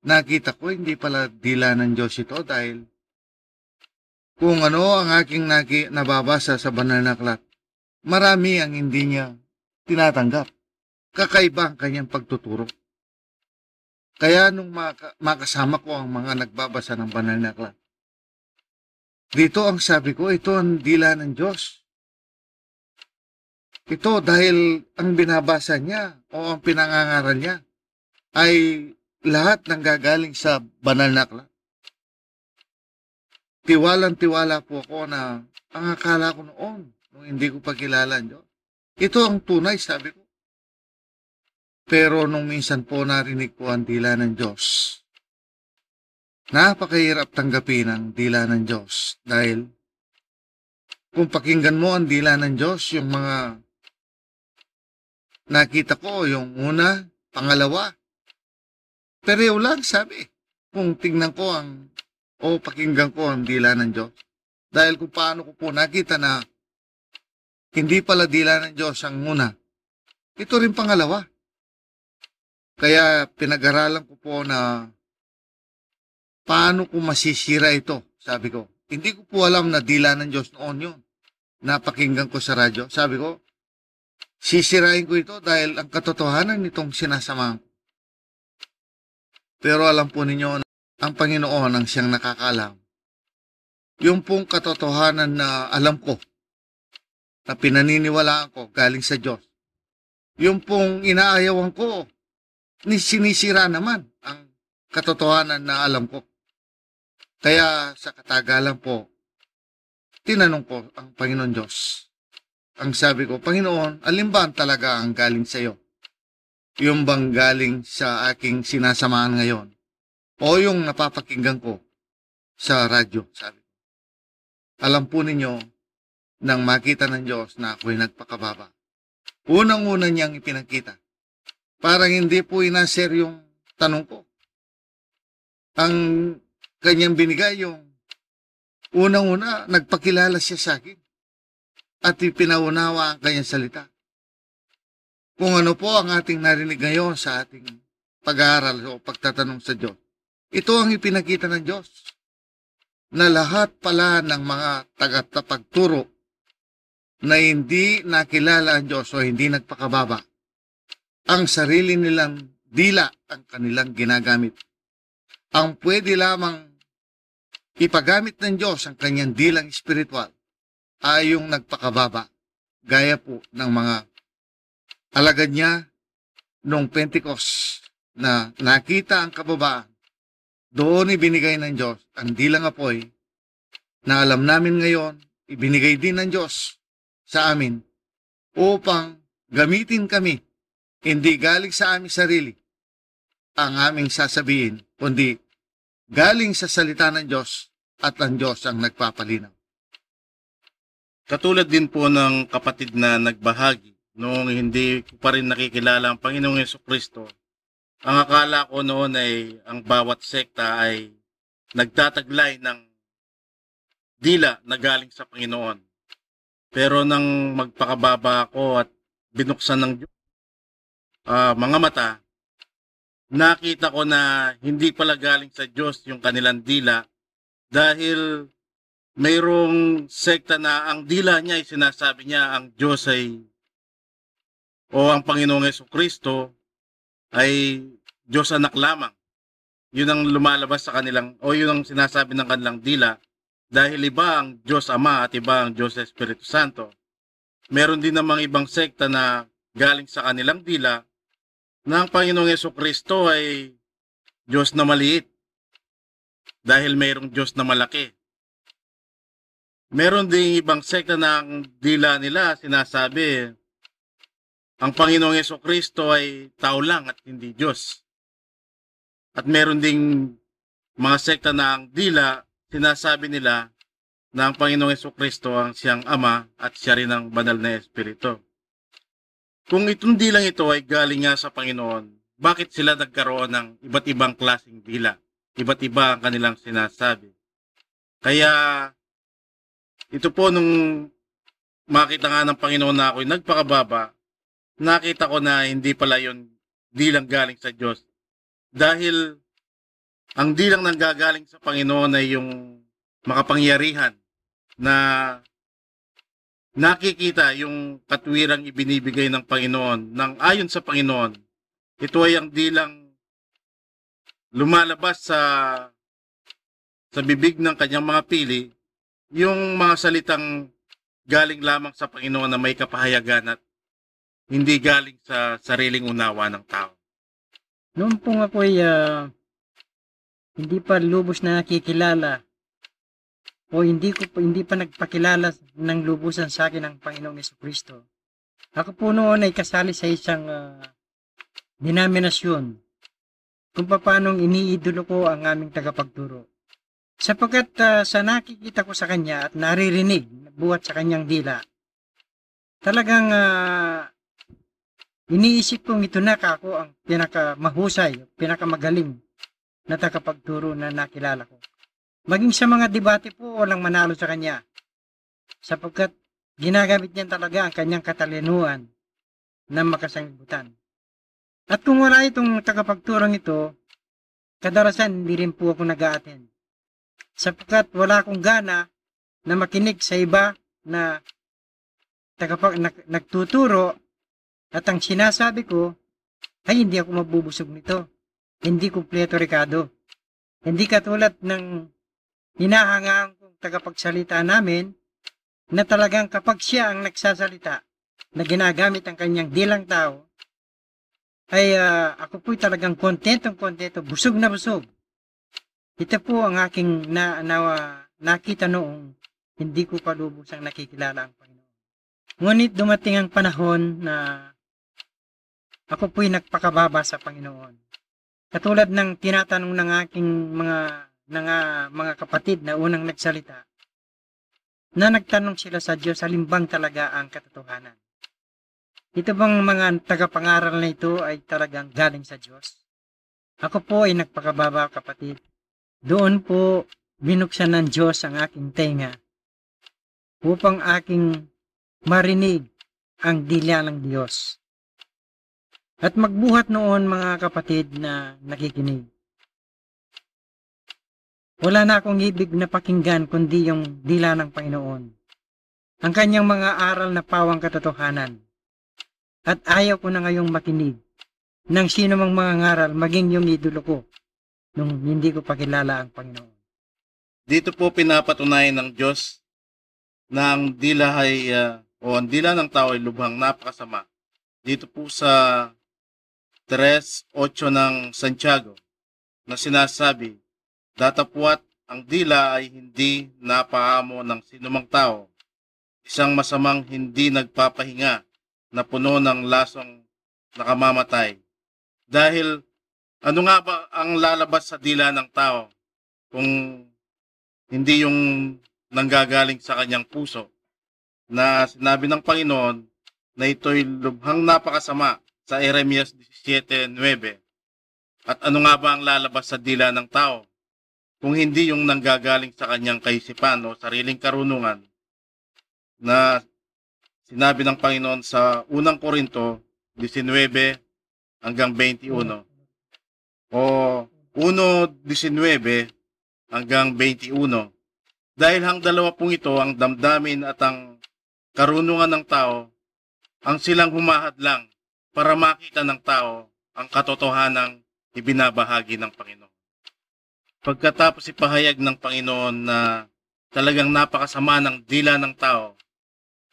[SPEAKER 3] Nakita ko hindi pala dila ng Diyos ito dahil kung ano ang aking naki, nababasa sa banal na aklat, marami ang hindi niya tinatanggap. Kakaiba ang kanyang pagtuturo. Kaya nung maka, makasama ko ang mga nagbabasa ng banal na aklat, dito ang sabi ko, ito ang dila ng Diyos. Ito dahil ang binabasa niya o ang pinangangaral niya ay lahat ng gagaling sa banal na aklat. Tiwalang-tiwala po ako na ang akala ko noon, nung hindi ko pa kilala ang Diyos. Ito ang tunay, sabi ko. Pero nung minsan po narinig ko ang dila ng Diyos, napakahirap tanggapin ang dila ng Diyos dahil kung pakinggan mo ang dila ng Diyos, yung mga nakita ko, yung una, pangalawa, pero lang sabi, kung tingnan ko ang o pakinggan ko ang dila ng Diyos. Dahil kung paano ko po nakita na hindi pala dila ng Diyos ang una, ito rin pangalawa. Kaya pinag-aralan ko po na paano ko masisira ito, sabi ko. Hindi ko po alam na dila ng Diyos noon yun. Napakinggan ko sa radyo. Sabi ko, sisirain ko ito dahil ang katotohanan nitong sinasamahan ko. Pero alam po ninyo, ang Panginoon ang siyang nakakaalam. Yung pong katotohanan na alam ko, na pinaniniwalaan ko galing sa Diyos. Yung pong inaayawan ko, ni sinisira naman ang katotohanan na alam ko. Kaya sa katagalan po, tinanong ko ang Panginoon Diyos. Ang sabi ko, Panginoon, alin ba talaga ang galing sa iyo? Yung bang galing sa aking sinasamahan ngayon? O yung napapakinggan ko sa radyo, sabi ko. Alam po ninyo, nang makita ng Diyos na ako'y nagpakababa. Unang-una niyang ipinakita. Parang hindi po inaser yung tanong ko. Ang kanyang binigay yung unang-una, nagpakilala siya sa akin at ipinaunawa ang kanyang salita. Kung ano po ang ating narinig ngayon sa ating pag-aaral o pagtatanong sa Diyos, ito ang ipinakita ng Diyos na lahat pala ng mga tagatapagturo na hindi nakilala ang Diyos o hindi nagpakababa, ang sarili nilang dila ang kanilang ginagamit. Ang pwede lamang ipagamit ng Diyos ang kanyang dilang espiritual ay yung nagpakababa, gaya po ng mga alagad niya noong Pentecost na nakita ang kababaan. Doon ibinigay ng Diyos ang dilang apoy na alam namin ngayon, ibinigay din ng Diyos sa amin upang gamitin kami, hindi galing sa aming sarili ang aming sasabihin, kundi galing sa salita ng Diyos at ang Diyos ang nagpapalinaw.
[SPEAKER 4] Katulad din po ng kapatid na nagbahagi noong hindi ko pa rin nakikilala ang Panginoong Yeso Kristo. Ang akala ko noon ay ang bawat sekta ay nagtataglay ng dila na galing sa Panginoon. Pero nang magpakababa ako at binuksan ng Diyos ah, mga mata, nakita ko na hindi pala galing sa Diyos yung kanilang dila dahil mayroong sekta na ang dila niya ay sinasabi niya ang Diyos ay o ang Panginoong Yeso Kristo ay Diyos anak lamang. Yun ang lumalabas sa kanilang o yun ang sinasabi ng kanilang dila dahil iba ang Diyos Ama at iba ang Diyos Espiritu Santo. Meron din namang ibang sekta na galing sa kanilang dila ang Panginoong Yeso Kristo ay Diyos na maliit dahil mayroong Diyos na malaki. Meron ding ibang sekta na ang dila nila sinasabi ang Panginoong Yeso Kristo ay tao lang at hindi Diyos. At meron ding mga sekta na ang dila sinasabi nila na ang Panginoong Yeso Kristo ang siyang Ama at siya rin ang banal na Espiritu. Kung itong dilang ito ay galing nga sa Panginoon, bakit sila nagkaroon ng iba't ibang klaseng dila? Iba't iba ang kanilang sinasabi. Kaya ito po nung makita nga ng Panginoon na ako'y nagpakababa, nakita ko na hindi pala yon dilang galing sa Diyos. Dahil ang dilang nanggagaling sa Panginoon ay yung makapangyarihan na nakikita yung katwirang ibinibigay ng Panginoon nang ayon sa Panginoon. Ito ay ang dilang lumalabas sa sa bibig ng kanyang mga pili yung mga salitang galing lamang sa Panginoon na may kapahayagan at hindi galing sa sariling unawa ng tao.
[SPEAKER 6] Noon po ako ay ah, hindi pa lubos na nakikilala o hindi ko pa- hindi pa nagpakilala ng lubusan sa akin ng Panginoong Yeso Kristo. Ako po noon ay kasali sa isang ah, denominasyon kung paano iniidolo ko ang aming tagapagturo. Sapagkat ah, sa nakikita ko sa kanya at naririnig buhat sa kanyang dila, talagang ah, iniisip kong ito na ako ang pinakamahusay, pinakamagaling na tagapagturo na nakilala ko. Maging sa mga debate po, walang manalo sa kanya. Sapagkat ginagamit niya talaga ang kanyang katalinuhan na makasangibutan. At kung wala itong tagapagturang ito, kadalasan hindi rin po ako nag attend Sapagkat wala akong gana na makinig sa iba na tagapag, nag, nagtuturo at ang sinasabi ko ay hindi ako mabubusog nito. Hindi kumpleto Ricardo. Hindi katulad ng hinahangaan kong tagapagsalita namin na talagang kapag siya ang nagsasalita na ginagamit ang kanyang dilang tao, ay ah, ako po'y talagang kontentong kontento, busog na busog. Ito po ang aking na, na, nakita noong hindi ko pa lubusang nakikilala ang Panginoon. Ngunit dumating ang panahon na ako po'y nagpakababa sa Panginoon. Katulad ng tinatanong ng aking mga ng ah, mga kapatid na unang nagsalita, na nagtanong sila sa Diyos, alimbang talaga ang katotohanan. Ito bang mga tagapangaral na ito ay talagang galing sa Diyos? Ako po ay nagpakababa kapatid. Doon po binuksan ng Diyos ang aking tenga upang aking marinig ang dila ng Diyos. At magbuhat noon mga kapatid na nakikinig. Wala na akong ibig na pakinggan kundi yung dila ng Panginoon. Ang kanyang mga aral na pawang katotohanan. At ayaw ko na ngayong makinig ng sino mang mga ngaral maging yung idolo ko nung hindi ko pakilala ang Panginoon.
[SPEAKER 4] Dito po pinapatunayan ng Diyos na ang dila ay ah, o ang dila ng tao ay lubhang napakasama. Dito po sa 3.8 ng Santiago na sinasabi, datapwat ang dila ay hindi napaamo ng sinumang tao, isang masamang hindi nagpapahinga na puno ng lasong nakamamatay. Dahil ano nga ba ang lalabas sa dila ng tao kung hindi yung nanggagaling sa kanyang puso na sinabi ng Panginoon na ito'y lubhang napakasama sa Jeremias 17.9. At ano nga ba ang lalabas sa dila ng tao kung hindi yung nanggagaling sa kanyang kaisipan o sariling karunungan na sinabi ng Panginoon sa unang Korinto 19 hanggang 21 o 1.19 hanggang 21. Dahil hang dalawa pong ito ang damdamin at ang karunungan ng tao ang silang humahadlang para makita ng tao ang katotohanang ibinabahagi ng Panginoon. Pagkatapos ipahayag ng Panginoon na talagang napakasama ng dila ng tao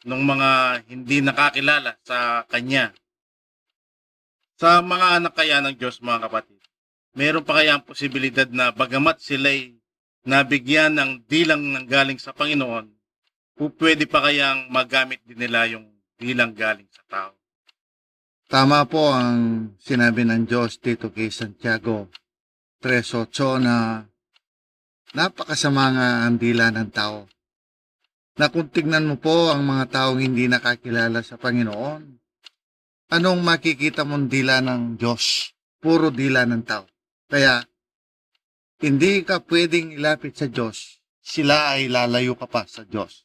[SPEAKER 4] ng mga hindi nakakilala sa Kanya. Sa mga anak kaya ng Diyos mga kapatid, meron pa kaya ang posibilidad na bagamat sila'y nabigyan ng dilang ng galing sa Panginoon, pwede pa kayang magamit din nila yung dilang galing sa tao.
[SPEAKER 3] Tama po ang sinabi ng Diyos dito kay Santiago 3.8 na napakasama nga ang dila ng tao. Na kung tignan mo po ang mga taong hindi nakakilala sa Panginoon, anong makikita mong dila ng Diyos? Puro dila ng tao. Kaya, hindi ka pwedeng ilapit sa Diyos, sila ay lalayo ka pa sa Diyos.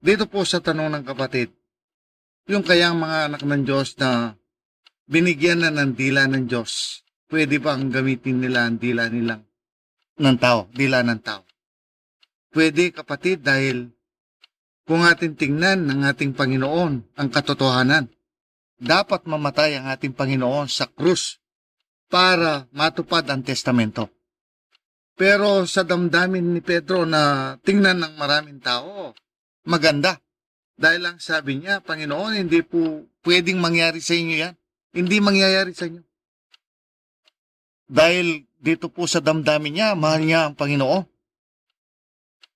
[SPEAKER 3] Dito po sa tanong ng kapatid, yung kayang mga anak ng Diyos na binigyan na ng dila ng Diyos, pwede ba ang gamitin nila ang dila nilang ng tao, dila ng tao? Pwede kapatid dahil kung ating tingnan ng ating Panginoon ang katotohanan, dapat mamatay ang ating Panginoon sa krus para matupad ang testamento. Pero sa damdamin ni Pedro na tingnan ng maraming tao, maganda. Dahil lang sabi niya, Panginoon, hindi po pwedeng mangyari sa inyo yan. Hindi mangyayari sa inyo. Dahil dito po sa damdamin niya, mahal niya ang Panginoon.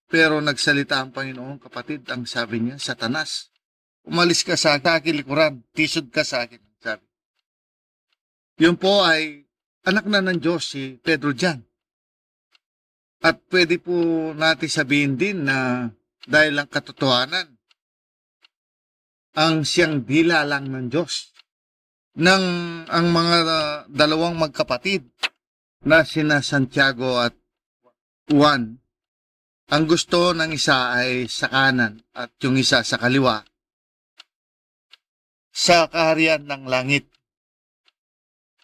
[SPEAKER 3] Pero nagsalita ang Panginoon, kapatid, ang sabi niya, Satanas, umalis ka sa akin likuran, tisod ka sa akin, sabi. Yun po ay anak na ng Diyos si Pedro Jan. At pwede po natin sabihin din na dahil ang katotohanan, ang siyang dila lang ng Diyos. Nang ang mga dalawang magkapatid na sina Santiago at One, ang gusto ng isa ay sa kanan at yung isa sa kaliwa. Sa kaharian ng langit.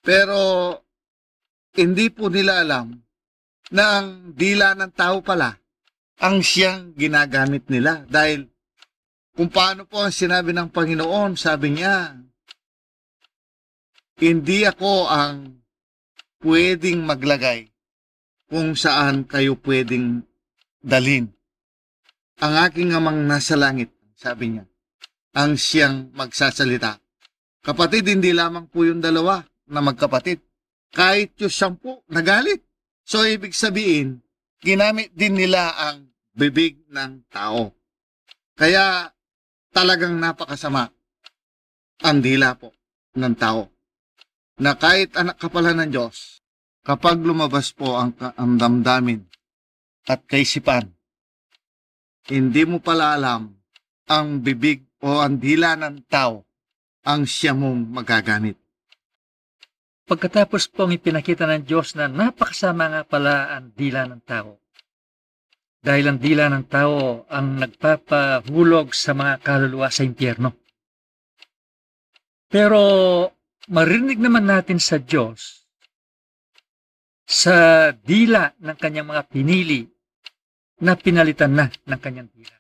[SPEAKER 3] Pero hindi po nila alam na ang dila ng tao pala ang siyang ginagamit nila dahil kung paano po ang sinabi ng Panginoon, sabi niya, hindi ako ang pwedeng maglagay kung saan kayo pwedeng dalin. Ang aking amang nasa langit, sabi niya, ang siyang magsasalita. Kapatid, hindi lamang po yung dalawa na magkapatid. Kahit yung sampu, nagalit. So, ibig sabihin, ginamit din nila ang bibig ng tao. Kaya, talagang napakasama ang dila po ng tao. Na kahit anak ka pala ng Diyos, kapag lumabas po ang, ang damdamin at kaisipan, hindi mo pala alam ang bibig o ang dila ng tao ang siya mong magagamit.
[SPEAKER 9] Pagkatapos pong ipinakita ng Diyos na napakasama nga pala ang dila ng tao. Dahil ang dila ng tao ang nagpapahulog sa mga kaluluwa sa impyerno. Pero marinig naman natin sa Diyos sa dila ng kanyang mga pinili na pinalitan na ng kanyang dila.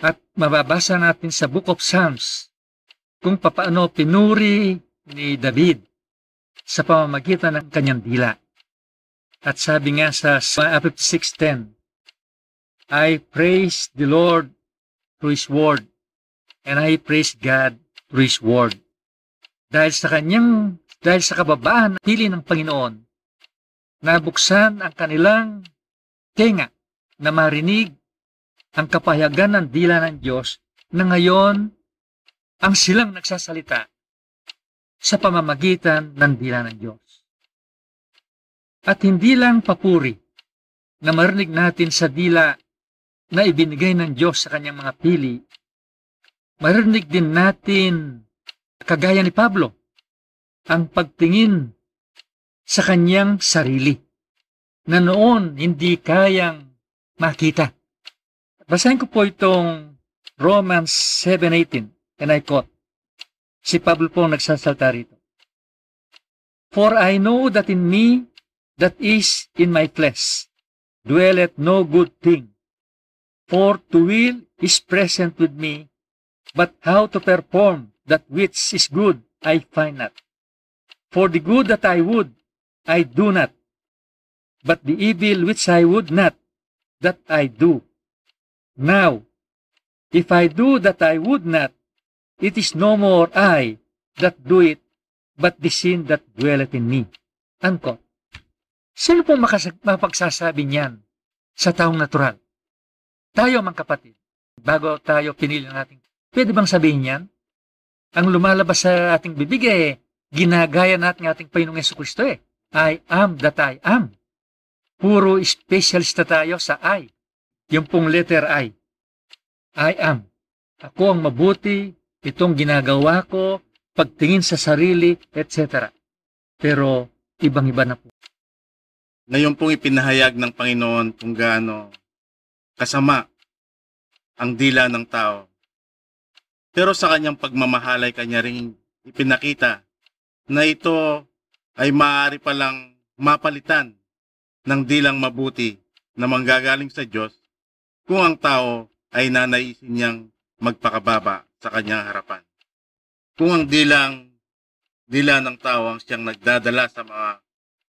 [SPEAKER 9] At mababasa natin sa Book of Psalms kung papaano pinuri ni David sa pamamagitan ng kanyang dila. At sabi nga sa Psalm 56.10, I praise the Lord through His word, and I praise God through His word. Dahil sa kanyang, dahil sa kababaan ng pili ng Panginoon, nabuksan ang kanilang tenga na marinig ang kapahayagan ng dila ng Diyos na ngayon ang silang nagsasalita sa pamamagitan ng dila ng Diyos. At hindi lang papuri na marinig natin sa dila na ibinigay ng Diyos sa kanyang mga pili, marinig din natin, kagaya ni Pablo, ang pagtingin sa kanyang sarili na noon hindi kayang makita. Basahin ko po itong Romans 7.18 and I quote. Si Pablo po nagsasalta rito. For I know that in me, that is in my flesh, dwelleth no good thing. For to will is present with me, but how to perform that which is good I find not. For the good that I would, I do not. But the evil which I would not, that I do. Now, if I do that I would not, it is no more I that do it, but the sin that dwelleth in me. Unquote. Sino po makasag- mapagsasabi niyan sa taong natural? Tayo mga kapatid, bago tayo pinili natin, pwede bang sabihin yan? Ang lumalabas sa ating bibig eh, ginagaya natin ating Panginoong Yeso Kristo eh. I am that I am. Puro specialista tayo sa I. Yung pong letter I. I am. Ako ang mabuti, itong ginagawa ko, pagtingin sa sarili, etc. Pero ibang-iba na po.
[SPEAKER 4] Ngayon pong ipinahayag ng Panginoon kung gaano kasama ang dila ng tao. Pero sa kanyang pagmamahalay, kanya rin ipinakita na ito ay maaari palang mapalitan ng dilang mabuti na manggagaling sa Diyos kung ang tao ay nanaisin niyang magpakababa sa kanyang harapan. Kung ang dilang dila ng tao ang siyang nagdadala sa mga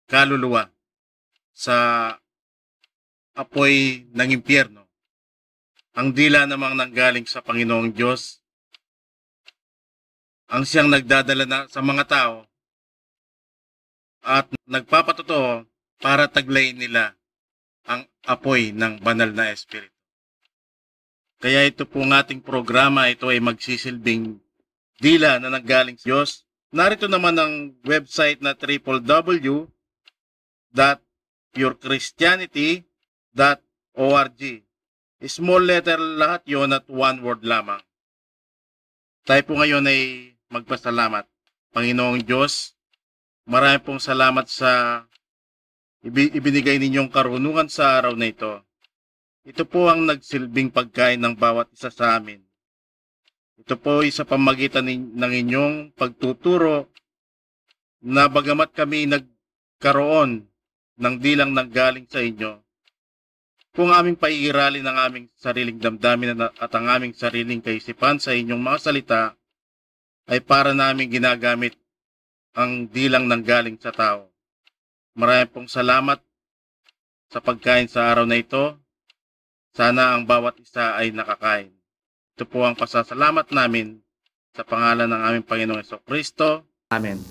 [SPEAKER 4] kaluluwa sa apoy ng impyerno, ang dila namang nanggaling sa Panginoong Diyos ang siyang nagdadala na sa mga tao at nagpapatotoo para taglayin nila ang apoy ng banal na espiritu. Kaya ito po ng ating programa, ito ay magsisilbing dila na nanggaling sa Diyos. Narito naman ang website na www.purechristianity.org. Small letter lahat yon at one word lamang. Tayo po ngayon ay magpasalamat. Panginoong Diyos, marami pong salamat sa ibi- ibinigay ninyong karunungan sa araw na ito. Ito po ang nagsilbing pagkain ng bawat isa sa amin. Ito po ay sa pamagitan ng inyong pagtuturo na bagamat kami nagkaroon ng dilang nanggaling sa inyo, kung aming paiiralin ang aming sariling damdamin at ang aming sariling kaisipan sa inyong mga salita, ay para namin ginagamit ang dilang nanggaling sa tao. Maraming pong salamat sa pagkain sa araw na ito. Sana ang bawat isa ay nakakain. Ito po ang pasasalamat namin sa pangalan ng aming Panginoong Kristo.
[SPEAKER 2] Amen.